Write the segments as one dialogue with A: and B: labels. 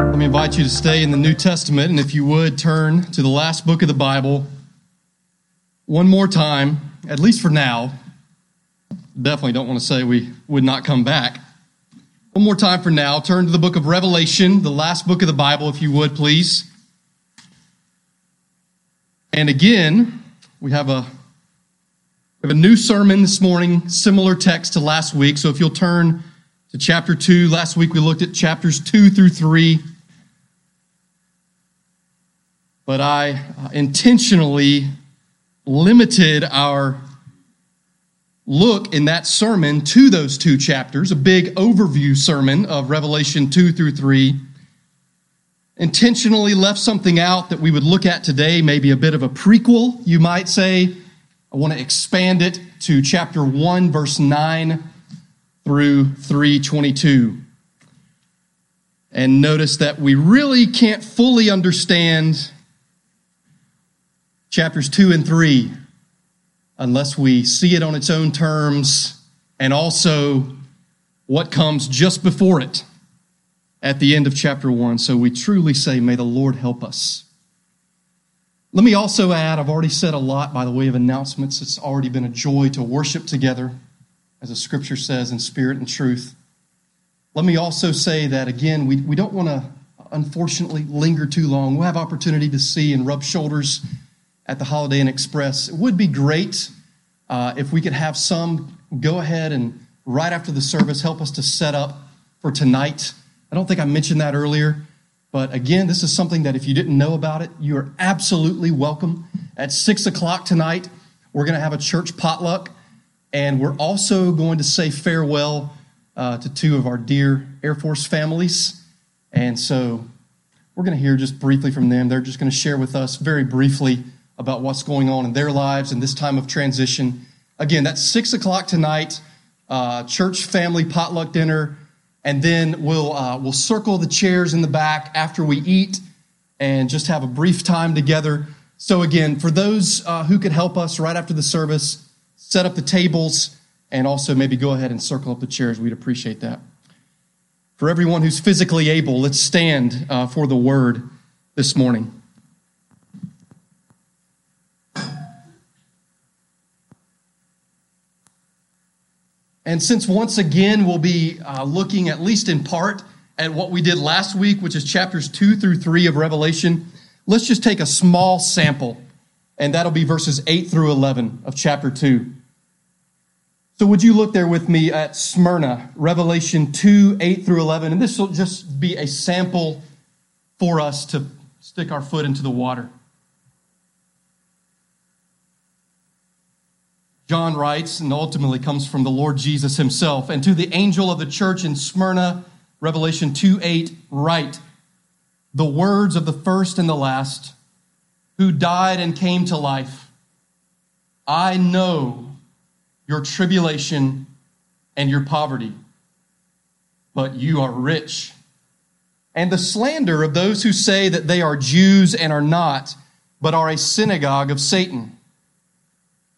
A: Let me invite you to stay in the New Testament, and if you would, turn to the last book of the Bible one more time, at least for now. Definitely don't want to say we would not come back. One more time for now, turn to the book of Revelation, the last book of the Bible, if you would, please. And again, we have a have a new sermon this morning, similar text to last week. So if you'll turn to chapter 2, last week we looked at chapters 2 through 3. But I uh, intentionally limited our look in that sermon to those two chapters, a big overview sermon of Revelation 2 through 3. Intentionally left something out that we would look at today, maybe a bit of a prequel, you might say. I want to expand it to chapter 1, verse 9 through 322. And notice that we really can't fully understand chapters 2 and 3 unless we see it on its own terms and also what comes just before it at the end of chapter 1. So we truly say, May the Lord help us. Let me also add, I've already said a lot by the way of announcements. It's already been a joy to worship together, as the scripture says, in spirit and truth. Let me also say that, again, we, we don't want to, unfortunately, linger too long. We'll have opportunity to see and rub shoulders at the Holiday Inn Express. It would be great uh, if we could have some go ahead and right after the service help us to set up for tonight. I don't think I mentioned that earlier, but again, this is something that if you didn't know about it, you are absolutely welcome. At six o'clock tonight, we're going to have a church potluck, and we're also going to say farewell uh, to two of our dear Air Force families. And so we're going to hear just briefly from them. They're just going to share with us very briefly about what's going on in their lives in this time of transition. Again, that's six o'clock tonight, uh, church family potluck dinner, and then we'll uh, we'll circle the chairs in the back after we eat and just have a brief time together. So again, for those uh, who could help us right after the service, set up the tables and also maybe go ahead and circle up the chairs. We'd appreciate that. For everyone who's physically able, let's stand uh, for the word this morning. And since once again we'll be uh, looking at least in part at what we did last week, which is chapters 2 through 3 of Revelation, let's just take a small sample, and that'll be verses 8 through 11 of chapter 2. So, would you look there with me at Smyrna, Revelation 2 8 through 11? And this will just be a sample for us to stick our foot into the water. John writes, and ultimately comes from the Lord Jesus himself. And to the angel of the church in Smyrna, Revelation 2 8, write the words of the first and the last, who died and came to life. I know your tribulation and your poverty, but you are rich. And the slander of those who say that they are Jews and are not, but are a synagogue of Satan.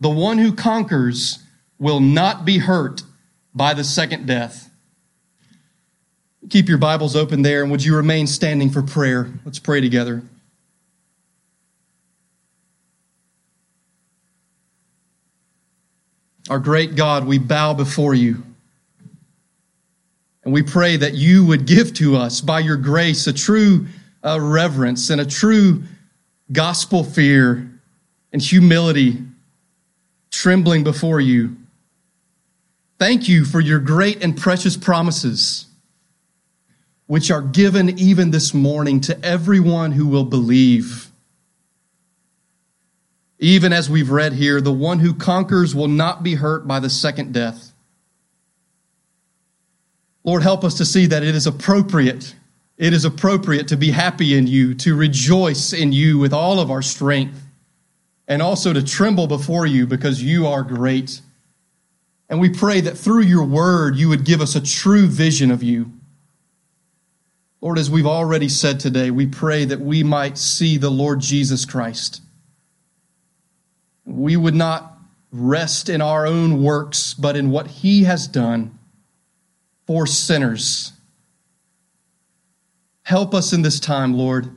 A: the one who conquers will not be hurt by the second death. Keep your Bibles open there, and would you remain standing for prayer? Let's pray together. Our great God, we bow before you. And we pray that you would give to us, by your grace, a true uh, reverence and a true gospel fear and humility trembling before you. Thank you for your great and precious promises, which are given even this morning to everyone who will believe. Even as we've read here, the one who conquers will not be hurt by the second death. Lord, help us to see that it is appropriate. It is appropriate to be happy in you, to rejoice in you with all of our strength, and also to tremble before you because you are great. And we pray that through your word, you would give us a true vision of you. Lord, as we've already said today, we pray that we might see the Lord Jesus Christ. We would not rest in our own works, but in what he has done for sinners. Help us in this time, Lord.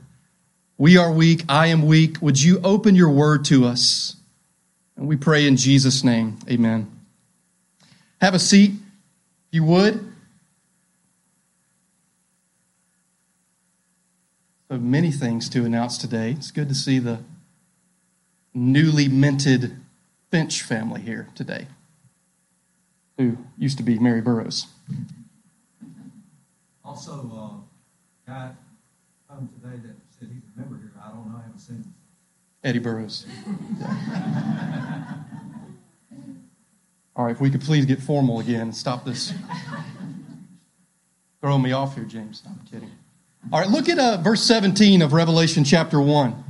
A: We are weak. I am weak. Would you open your word to us? And we pray in Jesus' name. Amen. Have a seat, if you would. So many things to announce today. It's good to see the newly minted Finch family here today, who used to be Mary Burroughs.
B: Also, uh, guy come today that he's a member here. I don't know. I haven't seen him.
A: Eddie Burroughs. All right, if we could please get formal again stop this. Throwing me off here, James. I'm kidding. All right, look at uh, verse 17 of Revelation chapter 1.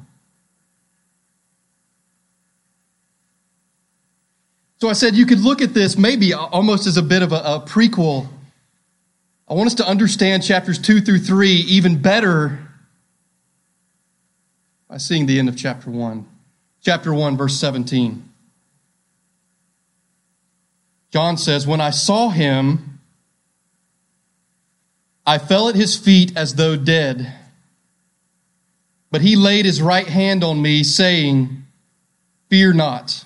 A: So I said you could look at this maybe almost as a bit of a, a prequel. I want us to understand chapters 2 through 3 even better by seeing the end of chapter 1. Chapter 1, verse 17. John says, When I saw him, I fell at his feet as though dead. But he laid his right hand on me, saying, Fear not.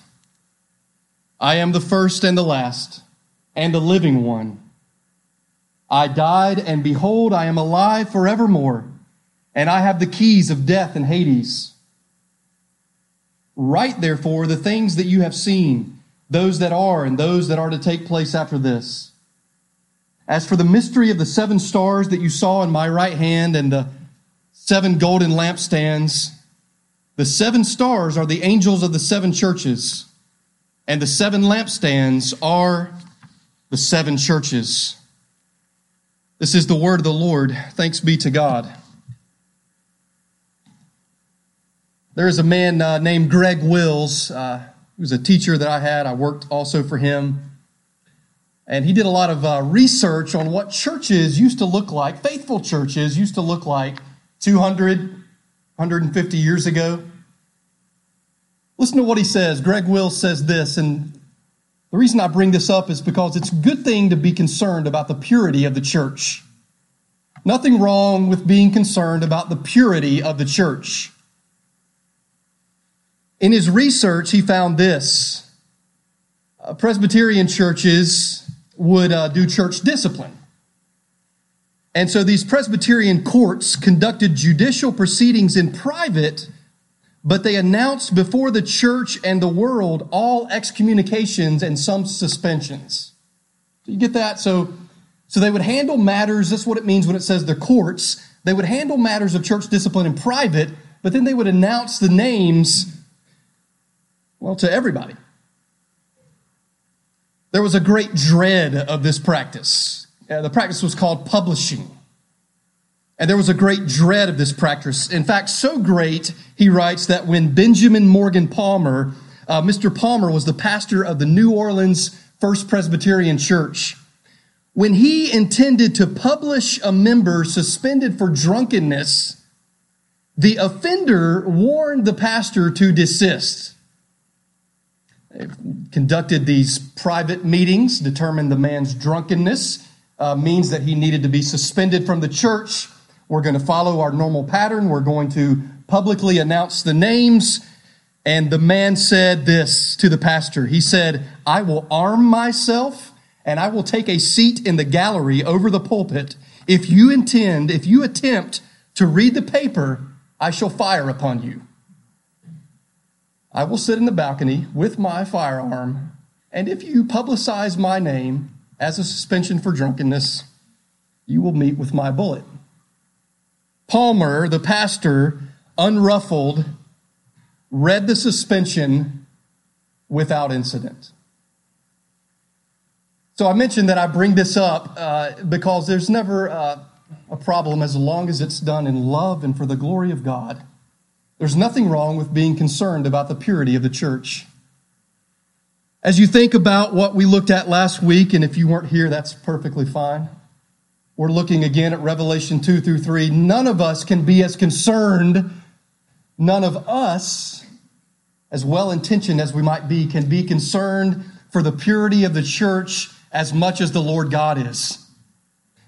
A: I am the first and the last, and the living one. I died, and behold, I am alive forevermore, and I have the keys of death and Hades. Write, therefore, the things that you have seen, those that are, and those that are to take place after this. As for the mystery of the seven stars that you saw in my right hand and the seven golden lampstands, the seven stars are the angels of the seven churches and the seven lampstands are the seven churches. This is the word of the Lord. Thanks be to God. There is a man uh, named Greg Wills. Uh, he was a teacher that I had. I worked also for him. And he did a lot of uh, research on what churches used to look like, faithful churches used to look like 200, 150 years ago. Listen to what he says. Greg Wills says this, and the reason I bring this up is because it's a good thing to be concerned about the purity of the church. Nothing wrong with being concerned about the purity of the church. In his research, he found this uh, Presbyterian churches would uh, do church discipline. And so these Presbyterian courts conducted judicial proceedings in private but they announced before the church and the world all excommunications and some suspensions. Do you get that? So, so they would handle matters, that's what it means when it says the courts. They would handle matters of church discipline in private, but then they would announce the names, well, to everybody. There was a great dread of this practice. Uh, the practice was called publishing. And there was a great dread of this practice. In fact, so great, he writes, that when Benjamin Morgan Palmer, uh, Mr. Palmer was the pastor of the New Orleans First Presbyterian Church, when he intended to publish a member suspended for drunkenness, the offender warned the pastor to desist. Conducted these private meetings, determined the man's drunkenness uh, means that he needed to be suspended from the church we're going to follow our normal pattern. We're going to publicly announce the names. And the man said this to the pastor. He said, I will arm myself and I will take a seat in the gallery over the pulpit. If you intend, if you attempt to read the paper, I shall fire upon you. I will sit in the balcony with my firearm, and if you publicize my name as a suspension for drunkenness, you will meet with my bullet. Palmer, the pastor, unruffled, read the suspension without incident. So I mentioned that I bring this up uh, because there's never uh, a problem as long as it's done in love and for the glory of God. There's nothing wrong with being concerned about the purity of the church. As you think about what we looked at last week, and if you weren't here, that's perfectly fine. We're looking again at Revelation 2 through 3. None of us can be as concerned, none of us, as well intentioned as we might be, can be concerned for the purity of the church as much as the Lord God is.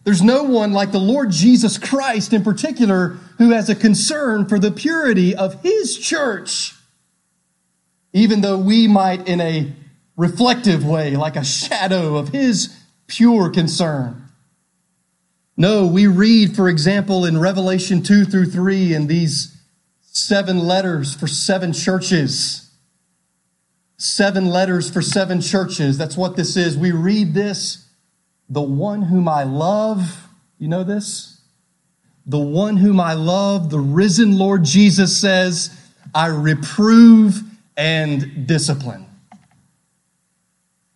A: There's no one like the Lord Jesus Christ in particular who has a concern for the purity of his church. Even though we might, in a reflective way, like a shadow of his pure concern. No, we read, for example, in Revelation 2 through 3, in these seven letters for seven churches seven letters for seven churches. That's what this is. We read this, the one whom I love. You know this? The one whom I love, the risen Lord Jesus says, I reprove and discipline.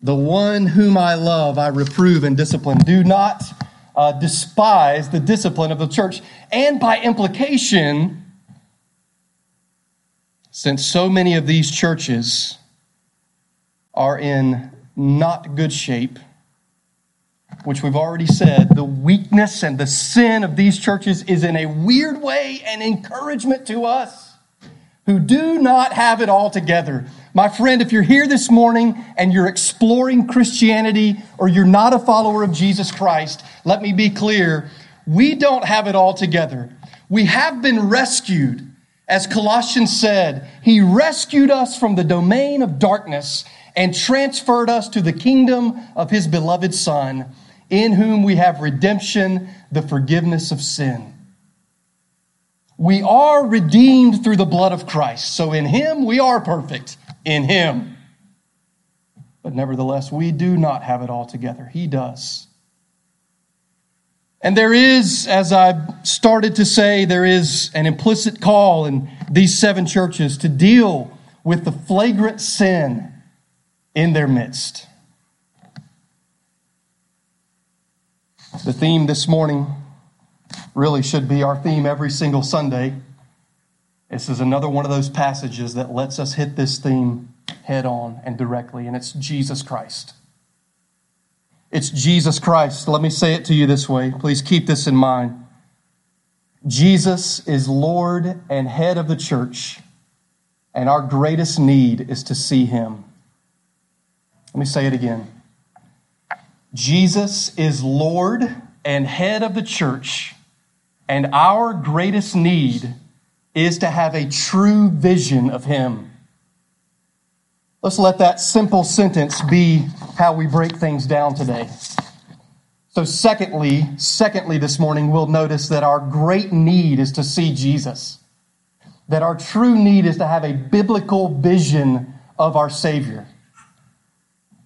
A: The one whom I love, I reprove and discipline. Do not uh, despise the discipline of the church. And by implication, since so many of these churches are in not good shape, which we've already said, the weakness and the sin of these churches is in a weird way an encouragement to us who do not have it all together. My friend, if you're here this morning and you're exploring Christianity or you're not a follower of Jesus Christ, let me be clear. We don't have it all together. We have been rescued. As Colossians said, He rescued us from the domain of darkness and transferred us to the kingdom of his beloved Son, in whom we have redemption, the forgiveness of sin. We are redeemed through the blood of Christ. So in him we are perfect. In him. But nevertheless, we do not have it all together. He does. And there is, as I started to say, there is an implicit call in these seven churches to deal with the flagrant sin in their midst. The theme this morning really should be our theme every single Sunday. This is another one of those passages that lets us hit this theme head on and directly, and it's Jesus Christ. It's Jesus Christ. Let me say it to you this way. Please keep this in mind. Jesus is Lord and head of the church, and our greatest need is to see him. Let me say it again. Jesus is Lord and head of the church, and our greatest need is to have a true vision of Him. Let's let that simple sentence be how we break things down today. So, secondly, secondly, this morning, we'll notice that our great need is to see Jesus. That our true need is to have a biblical vision of our Savior.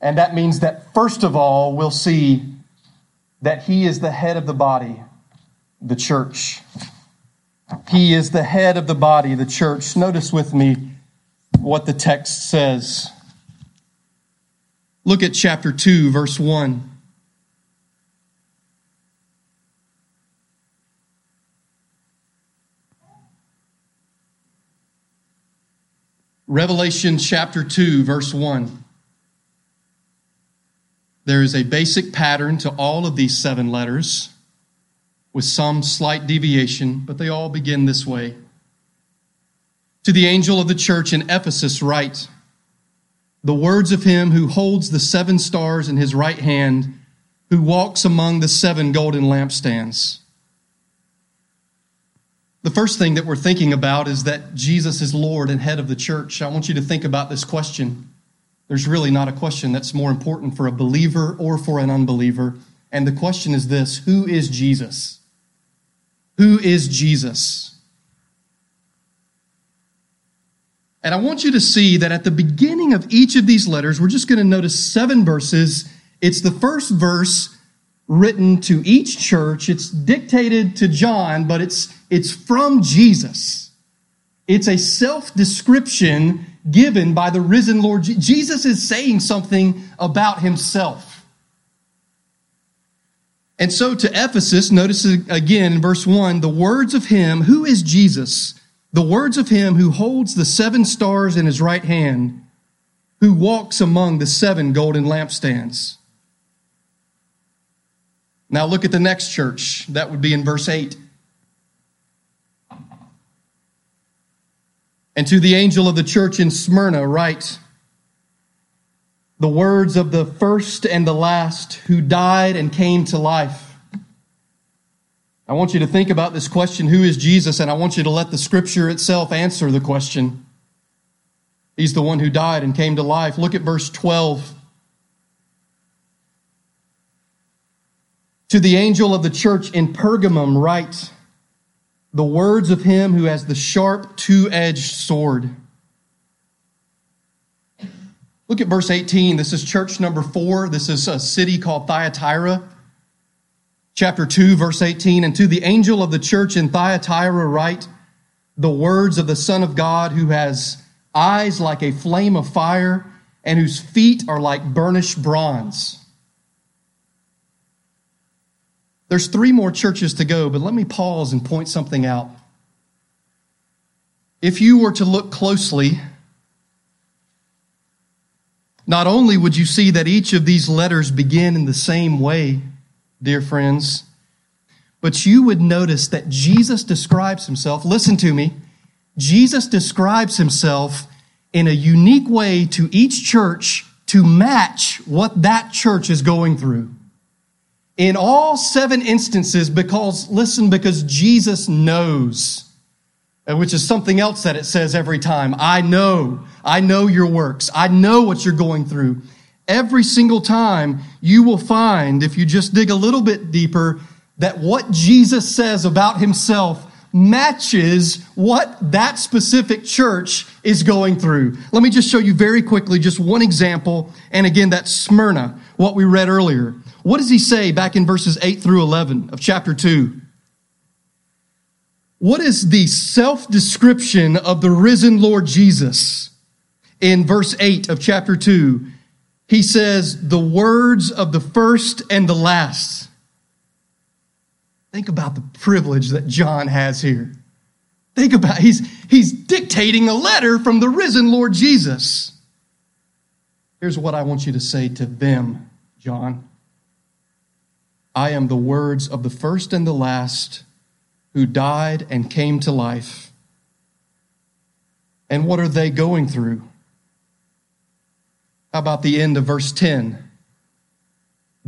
A: And that means that, first of all, we'll see that he is the head of the body, the church. He is the head of the body, the church. Notice with me what the text says. Look at chapter 2, verse 1. Revelation chapter 2, verse 1. There is a basic pattern to all of these seven letters with some slight deviation, but they all begin this way. To the angel of the church in Ephesus, write the words of him who holds the seven stars in his right hand, who walks among the seven golden lampstands. The first thing that we're thinking about is that Jesus is Lord and head of the church. I want you to think about this question there's really not a question that's more important for a believer or for an unbeliever. And the question is this Who is Jesus? Who is Jesus? And I want you to see that at the beginning of each of these letters, we're just going to notice seven verses. It's the first verse written to each church. It's dictated to John, but it's, it's from Jesus. It's a self description given by the risen Lord. Jesus is saying something about himself. And so to Ephesus, notice again in verse 1 the words of him, who is Jesus? The words of him who holds the seven stars in his right hand, who walks among the seven golden lampstands. Now look at the next church. That would be in verse 8. And to the angel of the church in Smyrna, write the words of the first and the last who died and came to life. I want you to think about this question who is Jesus? And I want you to let the scripture itself answer the question. He's the one who died and came to life. Look at verse 12. To the angel of the church in Pergamum, write the words of him who has the sharp two edged sword. Look at verse 18. This is church number four. This is a city called Thyatira. Chapter 2, verse 18. And to the angel of the church in Thyatira, write the words of the Son of God who has eyes like a flame of fire and whose feet are like burnished bronze. There's three more churches to go, but let me pause and point something out. If you were to look closely, not only would you see that each of these letters begin in the same way, dear friends, but you would notice that Jesus describes himself, listen to me, Jesus describes himself in a unique way to each church to match what that church is going through. In all seven instances, because, listen, because Jesus knows, uh, which is something else that it says every time. I know, I know your works. I know what you're going through. Every single time you will find, if you just dig a little bit deeper, that what Jesus says about himself matches what that specific church is going through. Let me just show you very quickly just one example. And again, that's Smyrna, what we read earlier. What does he say back in verses 8 through 11 of chapter 2? What is the self description of the risen Lord Jesus? In verse 8 of chapter 2, he says, The words of the first and the last. Think about the privilege that John has here. Think about he's he's dictating a letter from the risen Lord Jesus. Here's what I want you to say to them, John. I am the words of the first and the last who died and came to life. And what are they going through? How about the end of verse 10?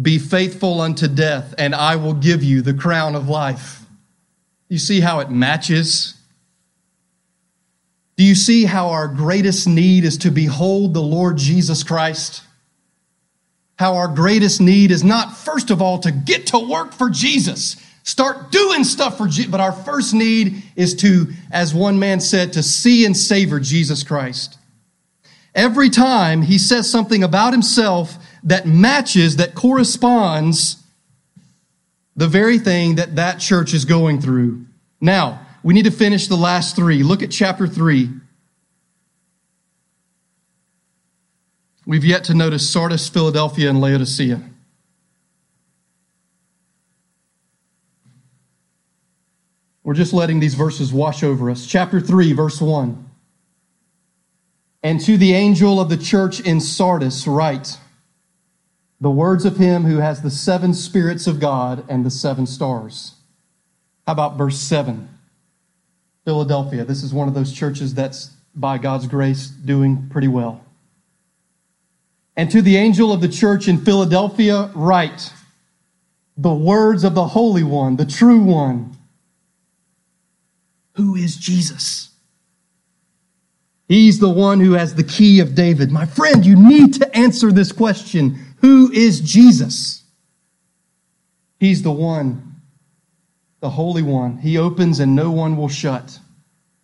A: Be faithful unto death, and I will give you the crown of life. You see how it matches? Do you see how our greatest need is to behold the Lord Jesus Christ? how our greatest need is not, first of all, to get to work for Jesus, start doing stuff for Jesus, but our first need is to, as one man said, to see and savor Jesus Christ. Every time he says something about himself that matches, that corresponds the very thing that that church is going through. Now, we need to finish the last three. Look at chapter three. We've yet to notice Sardis, Philadelphia, and Laodicea. We're just letting these verses wash over us. Chapter 3, verse 1. And to the angel of the church in Sardis, write the words of him who has the seven spirits of God and the seven stars. How about verse 7? Philadelphia. This is one of those churches that's, by God's grace, doing pretty well. And to the angel of the church in Philadelphia, write the words of the Holy One, the true one. Who is Jesus? He's the one who has the key of David. My friend, you need to answer this question. Who is Jesus? He's the one, the Holy One. He opens and no one will shut,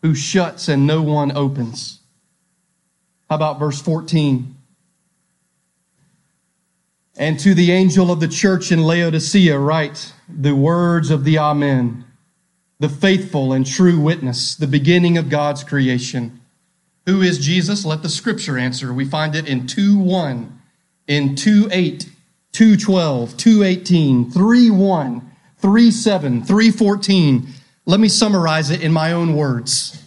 A: who shuts and no one opens. How about verse 14? And to the angel of the church in Laodicea, write the words of the Amen, the faithful and true witness, the beginning of God's creation. Who is Jesus? Let the scripture answer. We find it in 2 1, in 2 8, 2 12, 2 18, 3 1, 3 7, 3 14. Let me summarize it in my own words.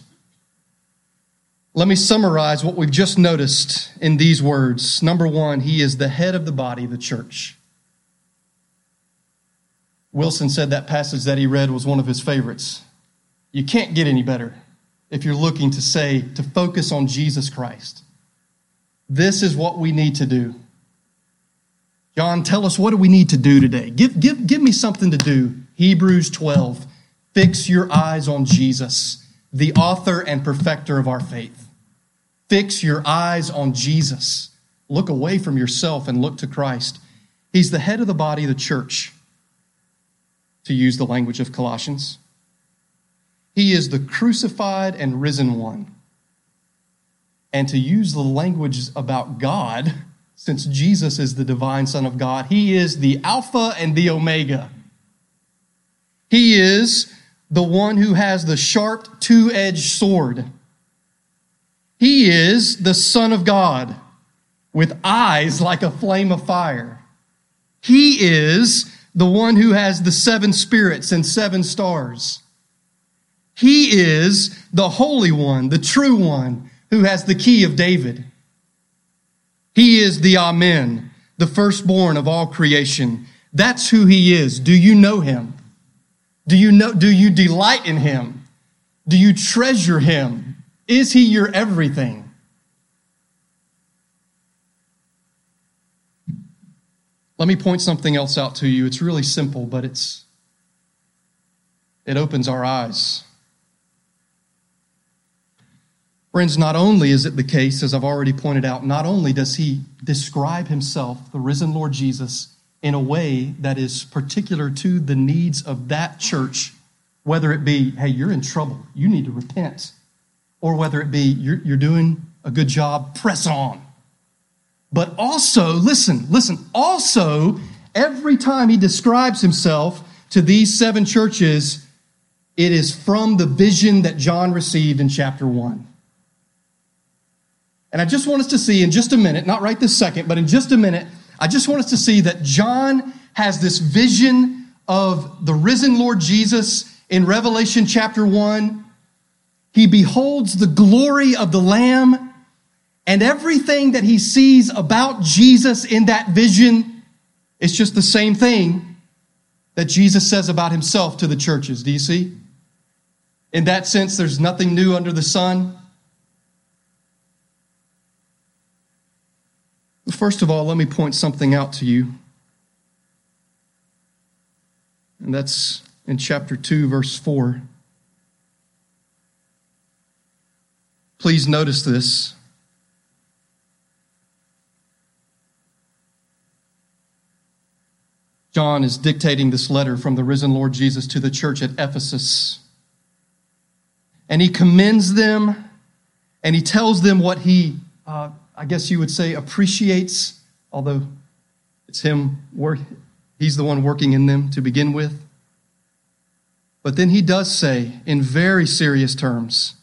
A: Let me summarize what we've just noticed in these words. Number one, he is the head of the body, the church. Wilson said that passage that he read was one of his favorites. You can't get any better if you're looking to say, to focus on Jesus Christ. This is what we need to do. John, tell us what do we need to do today? Give, give, give me something to do. Hebrews 12. Fix your eyes on Jesus, the author and perfecter of our faith. Fix your eyes on Jesus. Look away from yourself and look to Christ. He's the head of the body of the church to use the language of Colossians. He is the crucified and risen one. And to use the language about God, since Jesus is the divine Son of God, He is the Alpha and the Omega. He is the one who has the sharp two edged sword. He is the Son of God with eyes like a flame of fire. He is the one who has the seven spirits and seven stars. He is the Holy One, the true one, who has the key of David. He is the Amen, the firstborn of all creation. That's who he is. Do you know him? Do you know, do you delight in him? Do you treasure him? Is he your everything? Let me point something else out to you. It's really simple, but it's it opens our eyes. Friends, not only is it the case, as I've already pointed out, not only does he describe himself, the risen Lord Jesus, in a way that is particular to the needs of that church, whether it be, hey, you're in trouble, you need to repent, or whether it be, you're, you're doing a good job, press on. But also, listen, listen, also, every time he describes himself to these seven churches, it is from the vision that John received in chapter 1. And I just want us to see in just a minute, not right this second, but in just a minute, I just want us to see that John has this vision of the risen Lord Jesus in Revelation chapter 1. He beholds the glory of the Lamb and everything that he sees about Jesus in that vision is just the same thing that Jesus says about himself to the churches. Do you see? In that sense, there's nothing new under the sun. First of all, let me point something out to you. And that's in chapter 2, verse 4. Please notice this. John is dictating this letter from the risen Lord Jesus to the church at Ephesus. And he commends them and he tells them what he, uh, I guess you would say, appreciates, although it's him, work, he's the one working in them to begin with. But then he does say, in very serious terms,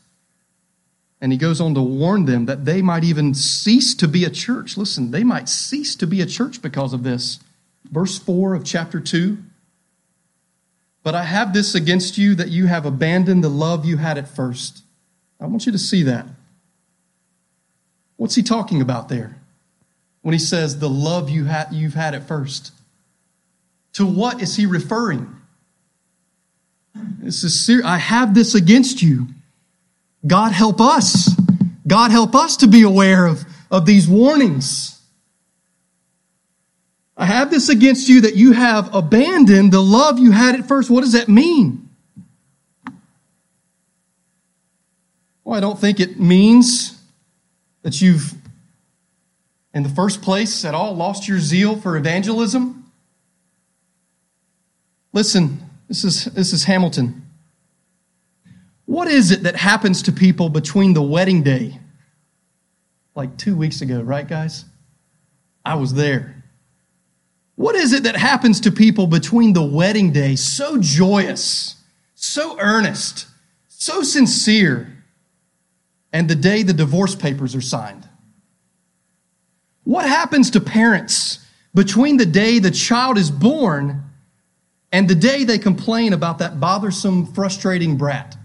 A: and he goes on to warn them that they might even cease to be a church. Listen, they might cease to be a church because of this verse 4 of chapter 2. But I have this against you that you have abandoned the love you had at first. I want you to see that. What's he talking about there when he says the love you had, you've had at first? To what is he referring? This is serious. I have this against you. God help us. God help us to be aware of, of these warnings. I have this against you that you have abandoned the love you had at first. What does that mean? Well, I don't think it means that you've, in the first place, at all lost your zeal for evangelism. Listen, this is, this is Hamilton. What is it that happens to people between the wedding day? Like two weeks ago, right, guys? I was there. What is it that happens to people between the wedding day, so joyous, so earnest, so sincere, and the day the divorce papers are signed? What happens to parents between the day the child is born and the day they complain about that bothersome, frustrating brat?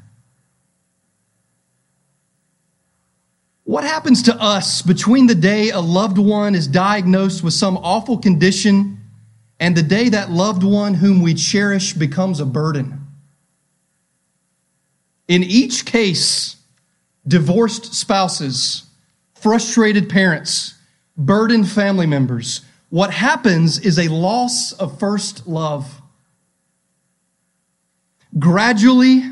A: What happens to us between the day a loved one is diagnosed with some awful condition and the day that loved one whom we cherish becomes a burden? In each case, divorced spouses, frustrated parents, burdened family members, what happens is a loss of first love. Gradually,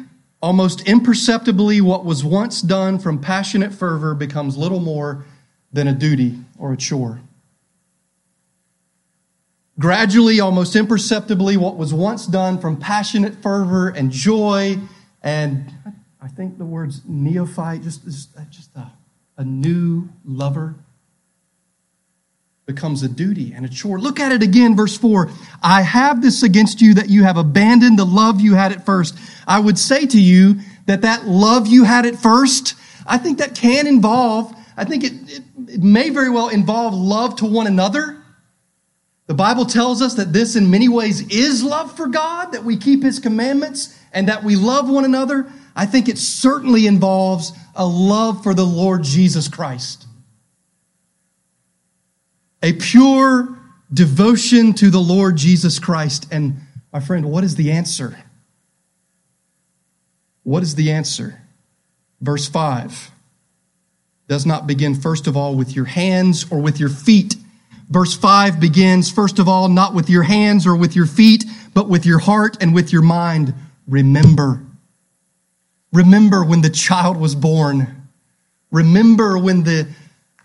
A: almost imperceptibly, what was once done from passionate fervor becomes little more than a duty or a chore. Gradually, almost imperceptibly, what was once done from passionate fervor and joy and I think the words neophyte, just, uh, just a, a new lover, becomes a duty and a chore. Look at it again, verse 4. I have this against you that you have abandoned the love you had at first. I would say to you that that love you had at first, I think that can involve, I think it, it, it may very well involve love to one another. The Bible tells us that this in many ways is love for God, that we keep his commandments and that we love one another. I think it certainly involves a love for the Lord Jesus Christ. A pure devotion to the Lord Jesus Christ. And my friend, what is the answer? What is the answer? Verse 5 does not begin, first of all, with your hands or with your feet. Verse 5 begins, first of all, not with your hands or with your feet, but with your heart and with your mind. Remember. Remember when the child was born. Remember when the,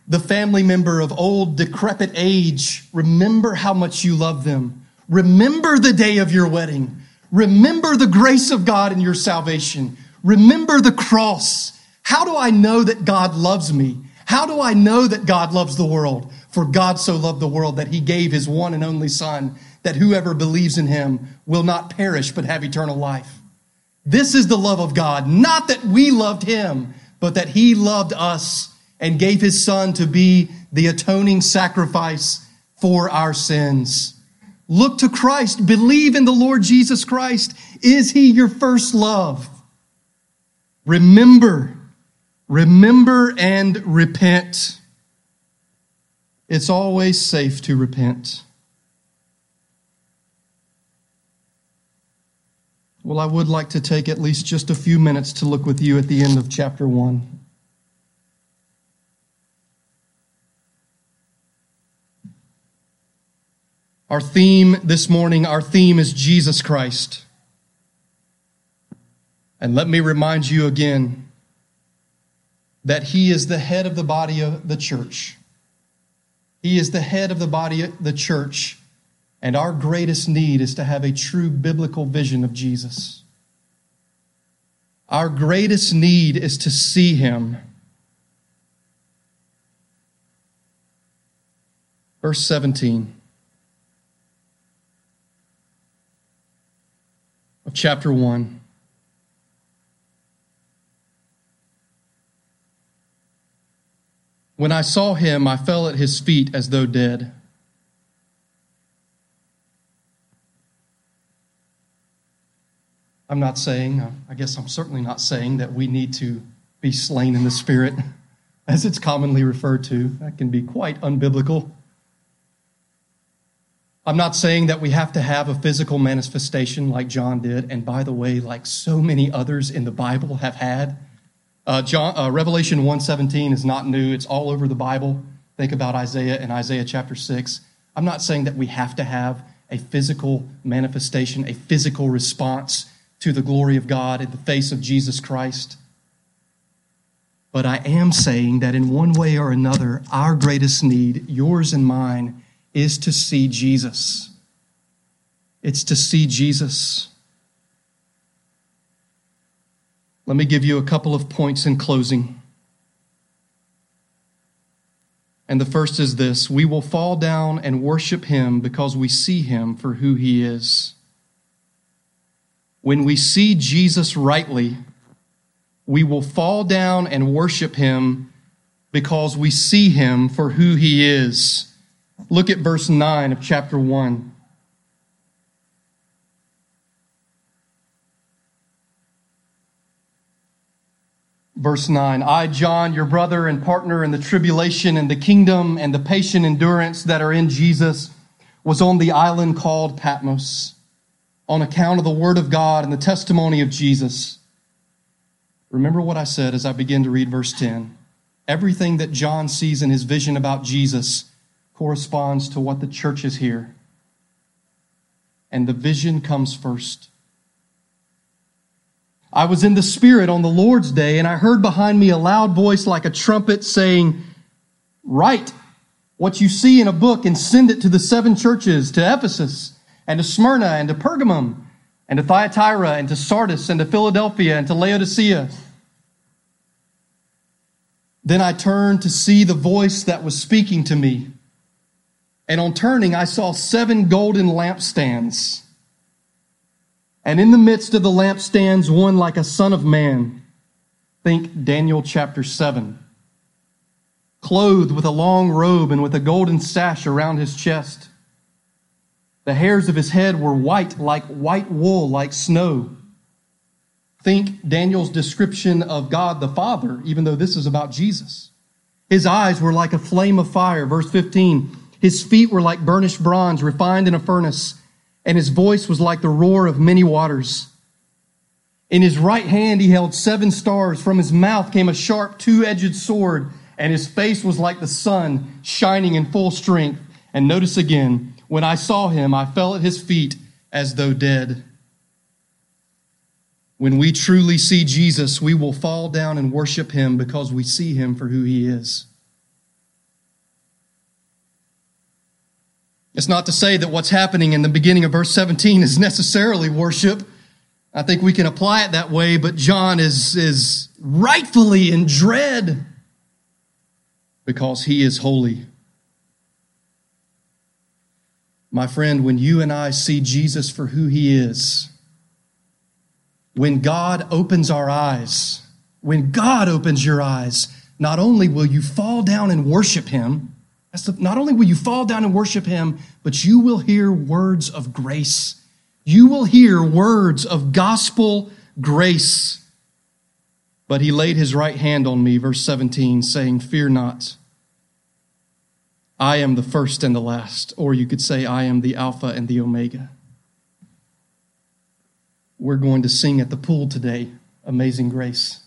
A: the family member of old decrepit age, remember how much you love them. Remember the day of your wedding. Remember the grace of God in your salvation. Remember the cross. How do I know that God loves me? How do I know that God loves the world? For God so loved the world that he gave his one and only Son, that whoever believes in him will not perish but have eternal life. This is the love of God, not that we loved him, but that he loved us and gave his son to be the atoning sacrifice for our sins. Look to Christ. Believe in the Lord Jesus Christ. Is he your first love? Remember, remember and repent. It's always safe to repent. Well, I would like to take at least just a few minutes to look with you at the end of chapter 1. Our theme this morning, our theme is Jesus Christ. And let me remind you again that He is the head of the body of the church. He is the head of the body of the church and our greatest need is to have a true biblical vision of Jesus. Our greatest need is to see him. Verse 17 of chapter 1. When I saw him, I fell at his feet as though dead. I'm not saying, uh, I guess I'm certainly not saying that we need to be slain in the spirit, as it's commonly referred to. That can be quite unbiblical. I'm not saying that we have to have a physical manifestation like John did, and by the way, like so many others in the Bible have had. Uh, John, uh, Revelation 1:17 is not new; it's all over the Bible. Think about Isaiah and Isaiah chapter six. I'm not saying that we have to have a physical manifestation, a physical response to the glory of God in the face of Jesus Christ. But I am saying that in one way or another, our greatest need, yours and mine, is to see Jesus. It's to see Jesus. Let me give you a couple of points in closing. And the first is this we will fall down and worship him because we see him for who he is. When we see Jesus rightly, we will fall down and worship him because we see him for who he is. Look at verse 9 of chapter 1. Verse 9 I, John, your brother and partner in the tribulation and the kingdom and the patient endurance that are in Jesus, was on the island called Patmos on account of the word of God and the testimony of Jesus. Remember what I said as I begin to read verse 10. Everything that John sees in his vision about Jesus corresponds to what the church is here. And the vision comes first. I was in the Spirit on the Lord's day, and I heard behind me a loud voice like a trumpet saying, Write what you see in a book and send it to the seven churches, to Ephesus, and to Smyrna, and to Pergamum, and to Thyatira, and to Sardis, and to Philadelphia, and to Laodicea. Then I turned to see the voice that was speaking to me. And on turning, I saw seven golden lampstands. And in the midst of the lampstands, one like a son of man. Think Daniel chapter 7. Clothed with a long robe and with a golden sash around his chest. The hairs of his head were white like white wool, like snow. Think Daniel's description of God the Father, even though this is about Jesus. His eyes were like a flame of fire. Verse 15. His feet were like burnished bronze refined in a furnace and his voice was like the roar of many waters. In his right hand he held seven stars. From his mouth came a sharp two edged sword, and his face was like the sun shining in full strength. And notice again, when I saw him, I fell at his feet as though dead. When we truly see Jesus, we will fall down and worship him because we see him for who he is. It's not to say that what's happening in the beginning of verse 17 is necessarily worship. I think we can apply it that way, but John is, is rightfully in dread because he is holy. My friend, when you and I see Jesus for who he is, when God opens our eyes, when God opens your eyes, not only will you fall down and worship him, the, not only will you fall down and worship him, but you will hear words of grace. You will hear words of gospel grace. But he laid his right hand on me, verse 17, saying, Fear not. I am the first and the last. Or you could say, I am the Alpha and the Omega. We're going to sing at the pool today, Amazing Grace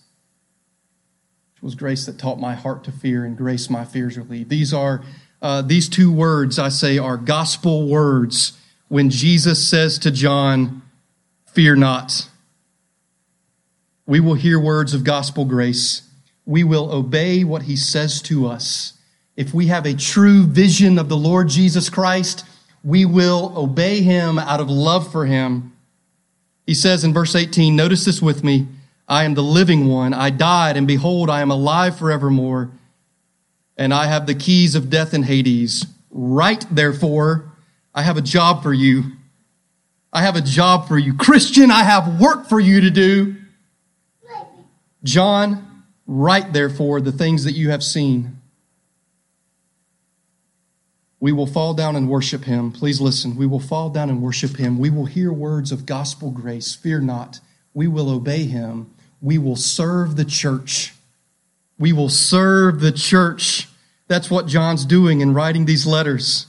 A: It was grace that taught my heart to fear, and grace my fears relieved. These are uh, these two words I say are gospel words when Jesus says to John, "Fear not." We will hear words of gospel grace. We will obey what he says to us. If we have a true vision of the Lord Jesus Christ, we will obey him out of love for him. He says in verse 18, notice this with me. I am the living one. I died, and behold, I am alive forevermore. And I have the keys of death and Hades. Right, therefore, I have a job for you. I have a job for you. Christian, I have work for you to do. John, write therefore the things that you have seen. We will fall down and worship him. Please listen. We will fall down and worship him. We will hear words of gospel grace. Fear not. We will obey him we will serve the church. We will serve the church. That's what John's doing in writing these letters.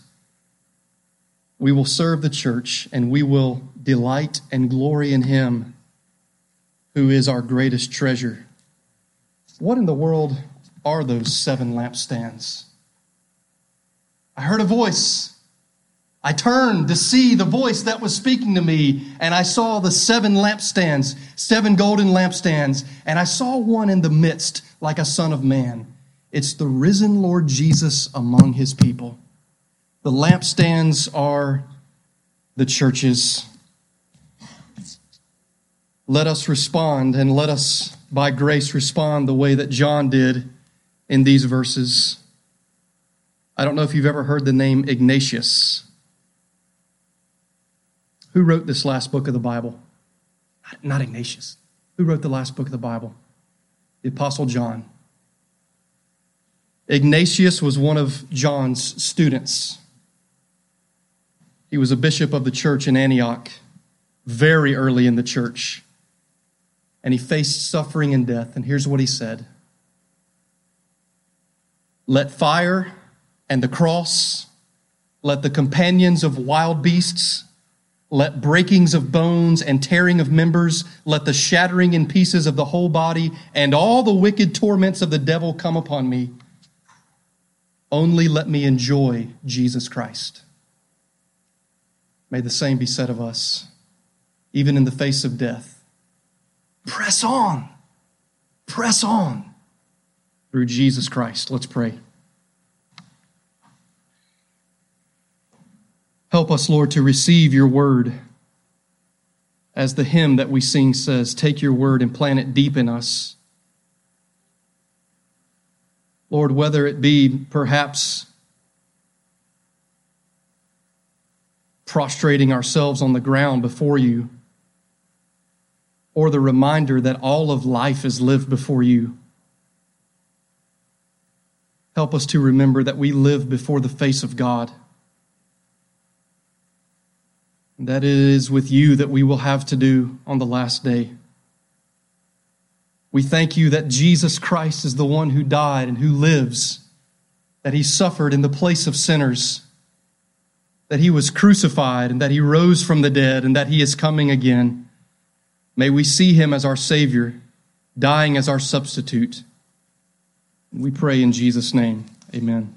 A: We will serve the church and we will delight and glory in him who is our greatest treasure. What in the world are those seven lampstands? I heard a voice I turned to see the voice that was speaking to me, and I saw the seven lampstands, seven golden lampstands, and I saw one in the midst like a son of man. It's the risen Lord Jesus among his people. The lampstands are the churches. Let us respond and let us, by grace, respond the way that John did in these verses. I don't know if you've ever heard the name Ignatius. Who wrote this last book of the Bible? Not Ignatius. Who wrote the last book of the Bible? The Apostle John. Ignatius was one of John's students. He was a bishop of the church in Antioch very early in the church. And he faced suffering and death. And here's what he said Let fire and the cross, let the companions of wild beasts, let breakings of bones and tearing of members, let the shattering in pieces of the whole body, and all the wicked torments of the devil come upon me. Only let me enjoy Jesus Christ. May the same be said of us, even in the face of death. Press on. Press on through Jesus Christ. Let's pray. Help us, Lord, to receive your word. As the hymn that we sing says, take your word and plant it deep in us. Lord, whether it be perhaps prostrating ourselves on the ground before you, or the reminder that all of life is lived before you. Help us to remember that we live before the face of God that it is with you that we will have to do on the last day. We thank you that Jesus Christ is the one who died and who lives, that he suffered in the place of sinners, that he was crucified and that he rose from the dead and that he is coming again. May we see him as our Savior, dying as our substitute. We pray in Jesus' name. Amen.